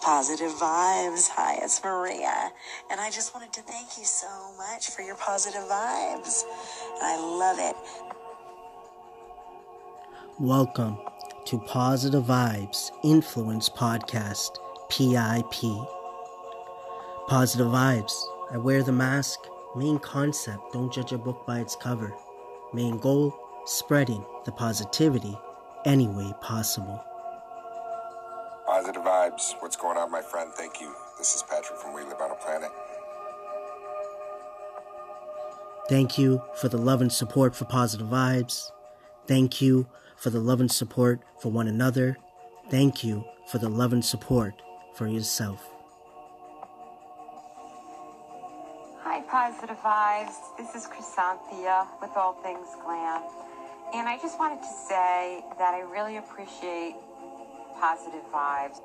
Positive vibes. Hi, it's Maria. And I just wanted to thank you so much for your positive vibes. I love it. Welcome to Positive Vibes Influence Podcast, PIP. Positive Vibes. I wear the mask. Main concept don't judge a book by its cover. Main goal spreading the positivity any way possible. Positive vibes. What's going on, my friend? Thank you. This is Patrick from We Live on a Planet. Thank you for the love and support for Positive Vibes. Thank you for the love and support for one another. Thank you for the love and support for yourself. Hi, Positive Vibes. This is Chrysanthia with All Things Glam. And I just wanted to say that I really appreciate positive vibes.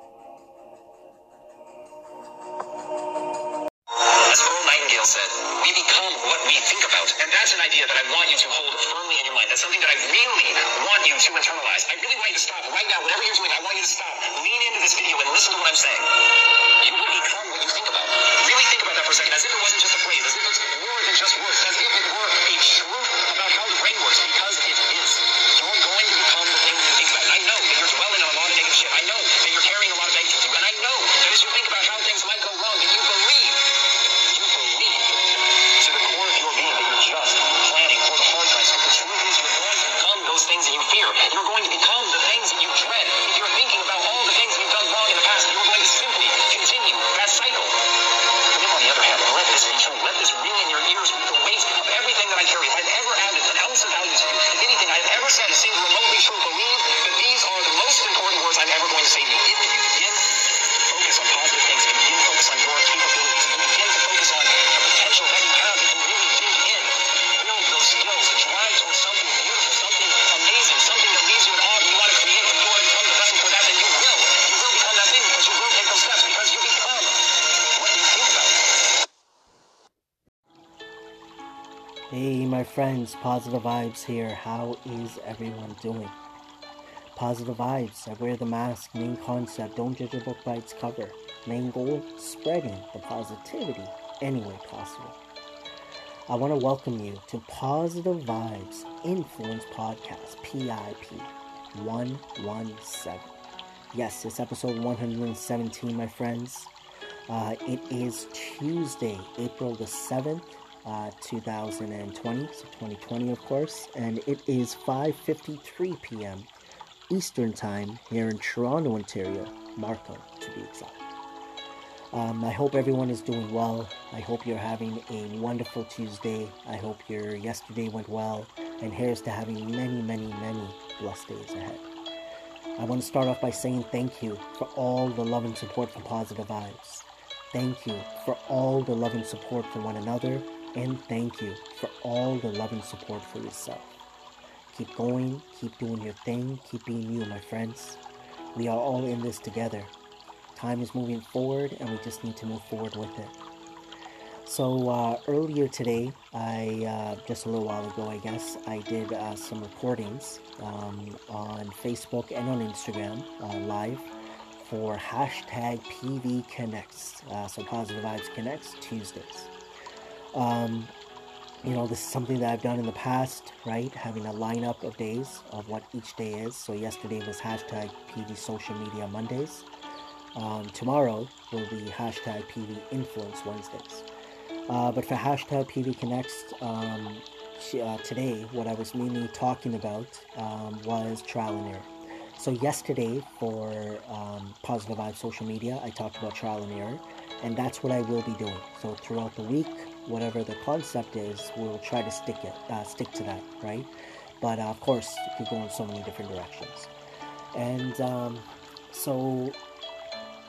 We become what we think about. And that's an idea that I want you to hold firmly in your mind. That's something that I really want you to internalize. I really want you to stop right now. Whatever you're doing, I want you to stop. Lean into this video and listen to what I'm saying. You will become friends, Positive Vibes here. How is everyone doing? Positive Vibes. I wear the mask. Main concept don't judge a book by its cover. Main goal spreading the positivity any way possible. I want to welcome you to Positive Vibes Influence Podcast, PIP 117. Yes, it's episode 117, my friends. Uh, it is Tuesday, April the 7th, uh, 2020, so 2020 of course, and it is 5.53 p.m. Eastern Time here in Toronto, Ontario, Markham to be exact. Um, I hope everyone is doing well. I hope you're having a wonderful Tuesday. I hope your yesterday went well, and here's to having many, many, many blessed days ahead. I want to start off by saying thank you for all the love and support for Positive Vibes. Thank you for all the love and support for one another, and thank you for all the love and support for yourself. Keep going, keep doing your thing, keep being you, my friends. We are all in this together. Time is moving forward, and we just need to move forward with it. So uh, earlier today, I uh, just a little while ago, I guess, I did uh, some recordings um, on Facebook and on Instagram uh, live for hashtag PV Connects. Uh, so Positive Vibes Connects Tuesdays. Um, you know, this is something that I've done in the past, right? Having a lineup of days of what each day is. So yesterday was hashtag PV Social Media Mondays. Um, tomorrow will be hashtag PV Influence Wednesdays. Uh, but for hashtag PV Connects, um, uh, today, what I was mainly talking about um, was trial and error. So yesterday for um, Positive Vibe social media, I talked about trial and error, and that's what I will be doing. So throughout the week, whatever the concept is, we'll try to stick it, uh, stick to that, right? But uh, of course, it could go in so many different directions. And um, so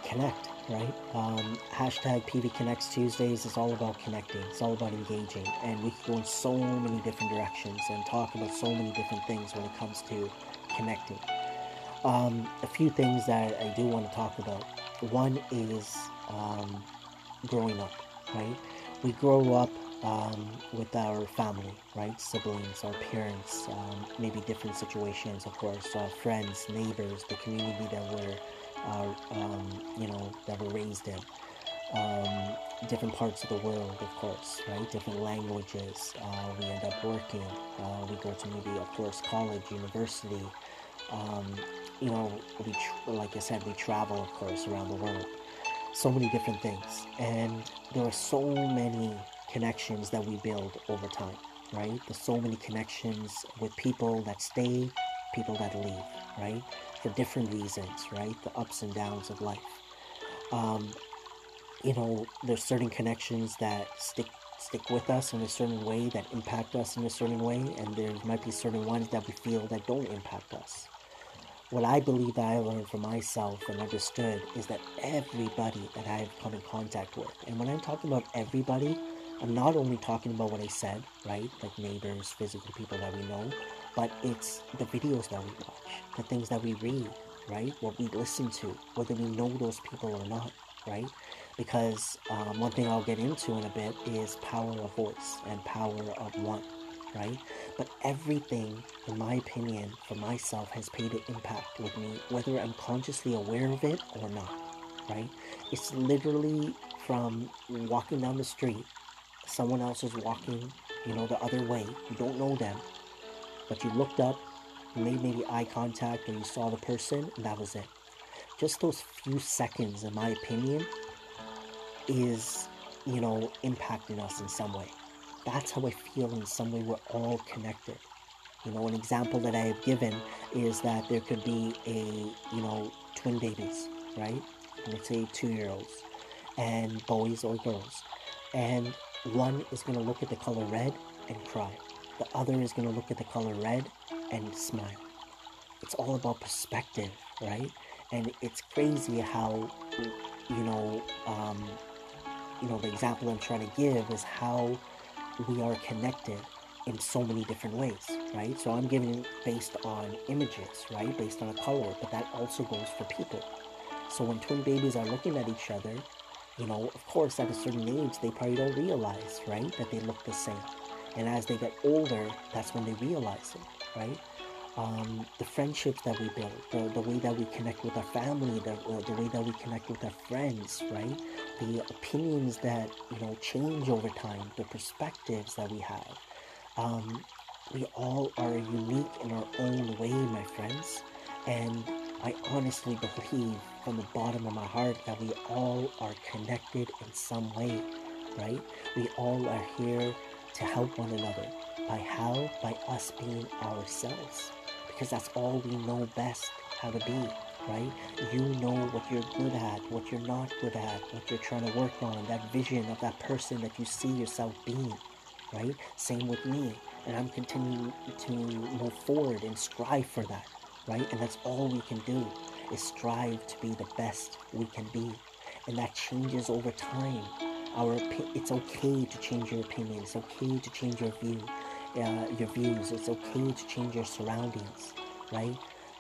connect, right? Um, hashtag PV Connects Tuesdays is all about connecting. It's all about engaging, and we can go in so many different directions and talk about so many different things when it comes to connecting. Um, a few things that I do want to talk about. One is um, growing up, right? We grow up um, with our family, right? Siblings, our parents, um, maybe different situations, of course, uh, friends, neighbors, the community that we're are, um, you know, that were raised in. Um, different parts of the world, of course, right? Different languages. Uh, we end up working. Uh, we go to maybe, of course, college, university. Um, you know, we tr- like I said, we travel, of course, around the world. So many different things, and there are so many connections that we build over time, right? There's so many connections with people that stay, people that leave, right? For different reasons, right? The ups and downs of life. Um, you know, there's certain connections that stick stick with us in a certain way that impact us in a certain way, and there might be certain ones that we feel that don't impact us. What I believe that I learned for myself and understood is that everybody that I have come in contact with, and when I'm talking about everybody, I'm not only talking about what I said, right? Like neighbors, physical people that we know, but it's the videos that we watch, the things that we read, right? What we listen to, whether we know those people or not, right? Because um, one thing I'll get into in a bit is power of voice and power of one, right? But everything, in my opinion, for myself, has paid an impact with me, whether I'm consciously aware of it or not, right? It's literally from walking down the street, someone else is walking, you know, the other way. You don't know them, but you looked up, made maybe eye contact, and you saw the person, and that was it. Just those few seconds, in my opinion, is, you know, impacting us in some way. That's how I feel in some way we're all connected. You know, an example that I have given is that there could be a, you know, twin babies, right? Let's say two year olds, and boys or girls. And one is going to look at the color red and cry, the other is going to look at the color red and smile. It's all about perspective, right? And it's crazy how, you know, um, you know, the example I'm trying to give is how we are connected in so many different ways, right? So I'm giving it based on images, right? Based on a color, but that also goes for people. So when twin babies are looking at each other, you know, of course, at a certain age, they probably don't realize, right, that they look the same. And as they get older, that's when they realize it, right? Um, the friendships that we build, the, the way that we connect with our family, the, the way that we connect with our friends, right? The opinions that, you know, change over time, the perspectives that we have. Um, we all are unique in our own way, my friends. And I honestly believe from the bottom of my heart that we all are connected in some way, right? We all are here to help one another. By how? By us being ourselves. Because that's all we know best how to be, right? You know what you're good at, what you're not good at, what you're trying to work on, that vision of that person that you see yourself being, right? Same with me. And I'm continuing to move forward and strive for that, right? And that's all we can do is strive to be the best we can be. And that changes over time. Our it's okay to change your opinion. It's okay to change your view, uh, your views. It's okay to change your surroundings, right?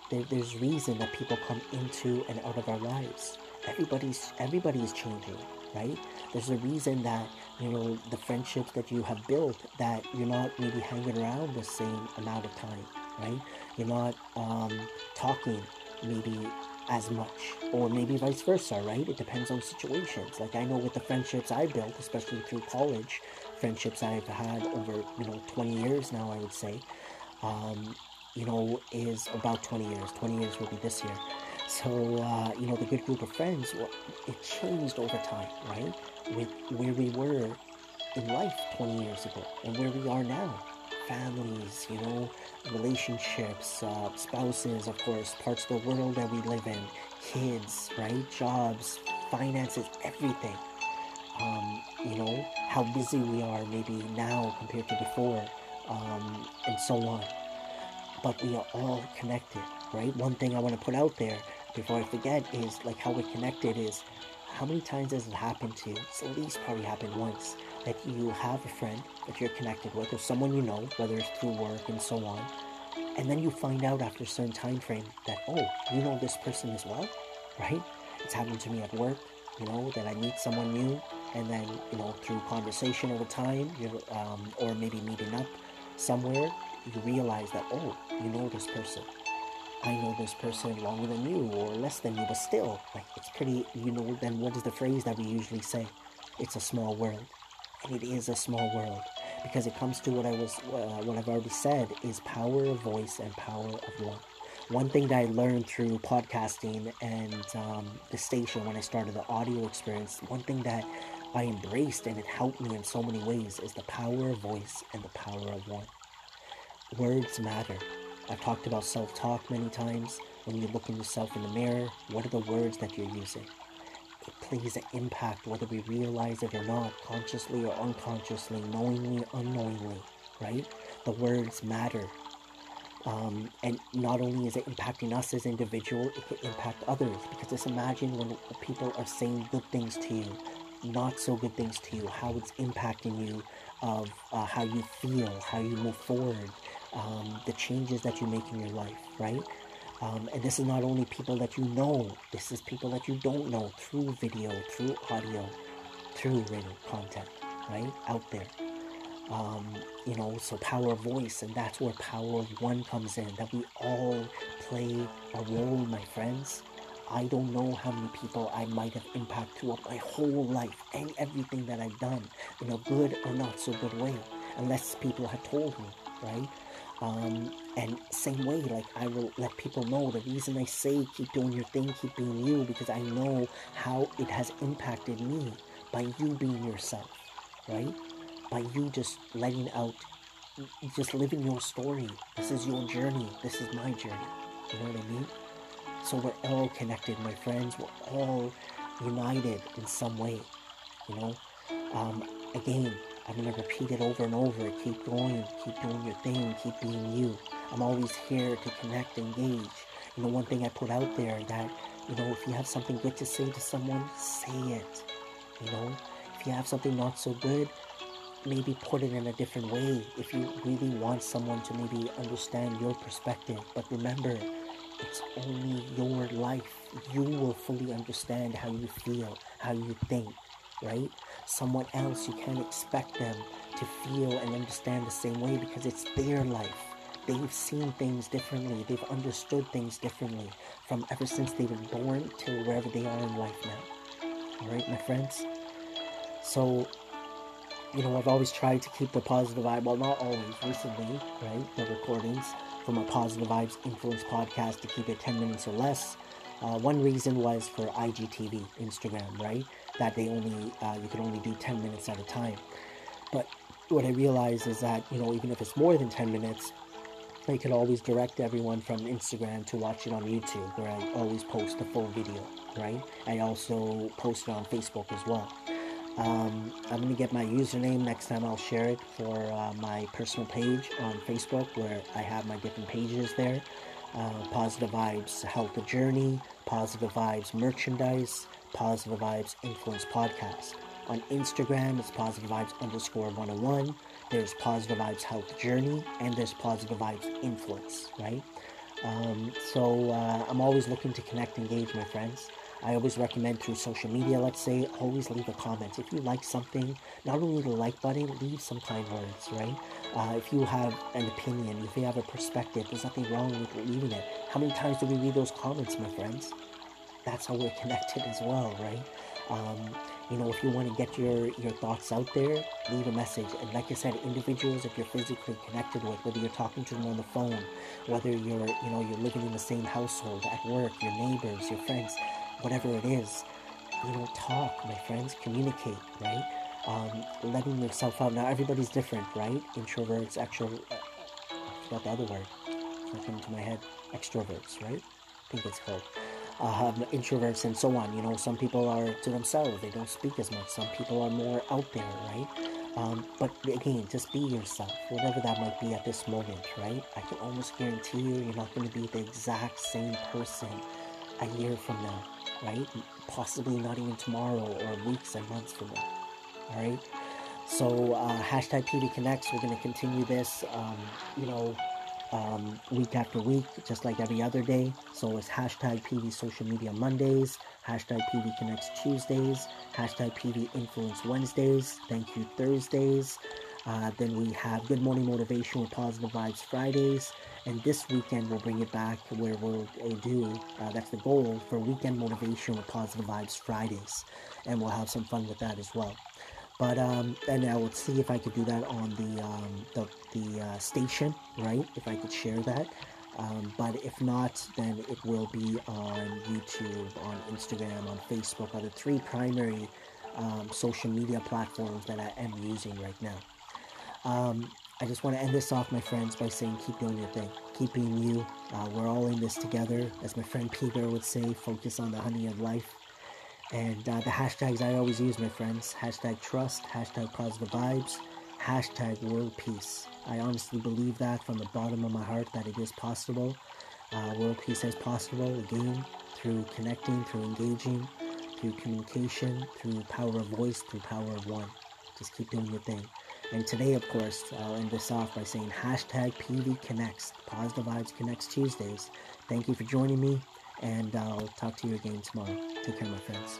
There, there's reason that people come into and out of our lives. Everybody's everybody is changing, right? There's a reason that you know the friendships that you have built that you're not maybe hanging around the same amount of time, right? You're not um, talking maybe as much or maybe vice versa right it depends on situations like i know with the friendships i built especially through college friendships i've had over you know 20 years now i would say. Um, you know is about 20 years. 20 years will be this year. So uh, you know the good group of friends well, it changed over time right? With where we were in life 20 years ago and where we are now. Families you know relationships, uh, spouses, of course, parts of the world that we live in, kids, right? Jobs, finances, everything. Um, you know, how busy we are maybe now compared to before, um, and so on. But we are all connected, right? One thing I want to put out there before I forget is like how we're connected is how many times has it happened to you? It's at least probably happened once that you have a friend that you're connected with or someone you know, whether it's through work and so on, and then you find out after a certain time frame that oh, you know this person as well, right? It's happened to me at work, you know, that I meet someone new, and then you know through conversation over time, um, or maybe meeting up somewhere, you realize that oh, you know this person, I know this person longer than you or less than you, but still, like it's pretty, you know, then what is the phrase that we usually say? It's a small world. And it is a small world because it comes to what I was, uh, what I've already said is power of voice and power of love One thing that I learned through podcasting and um, the station when I started the audio experience, one thing that I embraced and it helped me in so many ways is the power of voice and the power of one. Words matter. I've talked about self talk many times. When you look in yourself in the mirror, what are the words that you're using? It plays an impact whether we realize it or not, consciously or unconsciously, knowingly, unknowingly, right? The words matter. Um, and not only is it impacting us as individuals, it can impact others. Because just imagine when people are saying good things to you, not so good things to you, how it's impacting you, of uh, how you feel, how you move forward, um, the changes that you make in your life, right? Um, and this is not only people that you know, this is people that you don't know through video, through audio, through written content, right? Out there. Um, you know, so power of voice, and that's where power of one comes in, that we all play a role, my friends. I don't know how many people I might have impacted throughout my whole life and everything that I've done in a good or not so good way, unless people had told me, right? Um, and same way, like I will let people know the reason I say keep doing your thing, keep being you, because I know how it has impacted me by you being yourself, right? By you just letting out, just living your story. This is your journey. This is my journey. You know what I mean? So we're all connected, my friends. We're all united in some way. You know? Um, again, I'm going to repeat it over and over. Keep going, keep doing your thing, keep being you. I'm always here to connect, engage. You know, one thing I put out there that, you know, if you have something good to say to someone, say it. You know, if you have something not so good, maybe put it in a different way if you really want someone to maybe understand your perspective. But remember, it's only your life. You will fully understand how you feel, how you think, right? Someone else, you can't expect them to feel and understand the same way because it's their life. They've seen things differently. They've understood things differently from ever since they were born till wherever they are in life now. All right, my friends? So, you know, I've always tried to keep the positive vibe. Well, not always, recently, right? The recordings from a Positive Vibes Influence podcast to keep it 10 minutes or less. Uh, one reason was for IGTV, Instagram, right? That they only, uh, you can only do 10 minutes at a time. But what I realized is that, you know, even if it's more than 10 minutes, I can always direct everyone from Instagram to watch it on YouTube, where I always post the full video, right? I also post it on Facebook as well. Um, I'm going to get my username next time I'll share it for uh, my personal page on Facebook where I have my different pages there. Uh, Positive Vibes Health Journey, Positive Vibes Merchandise, Positive Vibes Influence Podcast. On Instagram, it's Positive Vibes underscore 101. There's Positive Vibes Health Journey, and there's Positive Vibes Influence, right? Um, so uh, I'm always looking to connect, and engage my friends. I always recommend through social media, let's say, always leave a comment. If you like something, not only the like button, leave some kind words, right? Uh, if you have an opinion, if you have a perspective, there's nothing wrong with leaving it. How many times do we read those comments, my friends? That's how we're connected as well, right? Um, you know, if you want to get your, your thoughts out there, leave a message. And like I said, individuals, if you're physically connected with, whether you're talking to them on the phone, whether you're, you know, you're living in the same household, at work, your neighbors, your friends, whatever it is, you know, talk, my friends, communicate, right? Um, letting yourself out. Now, everybody's different, right? Introverts, extroverts. Uh, I forgot the other word. It's coming to my head. Extroverts, right? I think it's called. Um, introverts and so on. You know, some people are to themselves. They don't speak as much. Some people are more out there, right? Um, but again, just be yourself, whatever that might be at this moment, right? I can almost guarantee you, you're not going to be the exact same person a year from now right? Possibly not even tomorrow or weeks and months from now, all right? So, uh, hashtag PV Connects, we're going to continue this, um, you know, um, week after week, just like every other day. So it's hashtag PV Social Media Mondays, hashtag PV Connects Tuesdays, hashtag PV Influence Wednesdays, thank you Thursdays, Uh, then we have Good Morning Motivation with Positive Vibes Fridays. And this weekend we'll bring it back where we'll uh, do, uh, that's the goal for Weekend Motivation with Positive Vibes Fridays. And we'll have some fun with that as well. But um, and I will see if I could do that on the um, the, the uh, station, right? If I could share that. Um, but if not, then it will be on YouTube, on Instagram, on Facebook, are the three primary um, social media platforms that I am using right now. Um, I just want to end this off, my friends, by saying keep doing your thing. Keep being you. Uh, we're all in this together. As my friend Peter would say, focus on the honey of life. And uh, the hashtags I always use, my friends hashtag trust, hashtag positive vibes, hashtag world peace. I honestly believe that from the bottom of my heart that it is possible. Uh, world peace is possible again through connecting, through engaging, through communication, through power of voice, through power of one. Just keep doing your thing. And today, of course, I'll end this off by saying hashtag PV Connects, Positive Vibes Connects Tuesdays. Thank you for joining me, and I'll talk to you again tomorrow. Take care, my friends.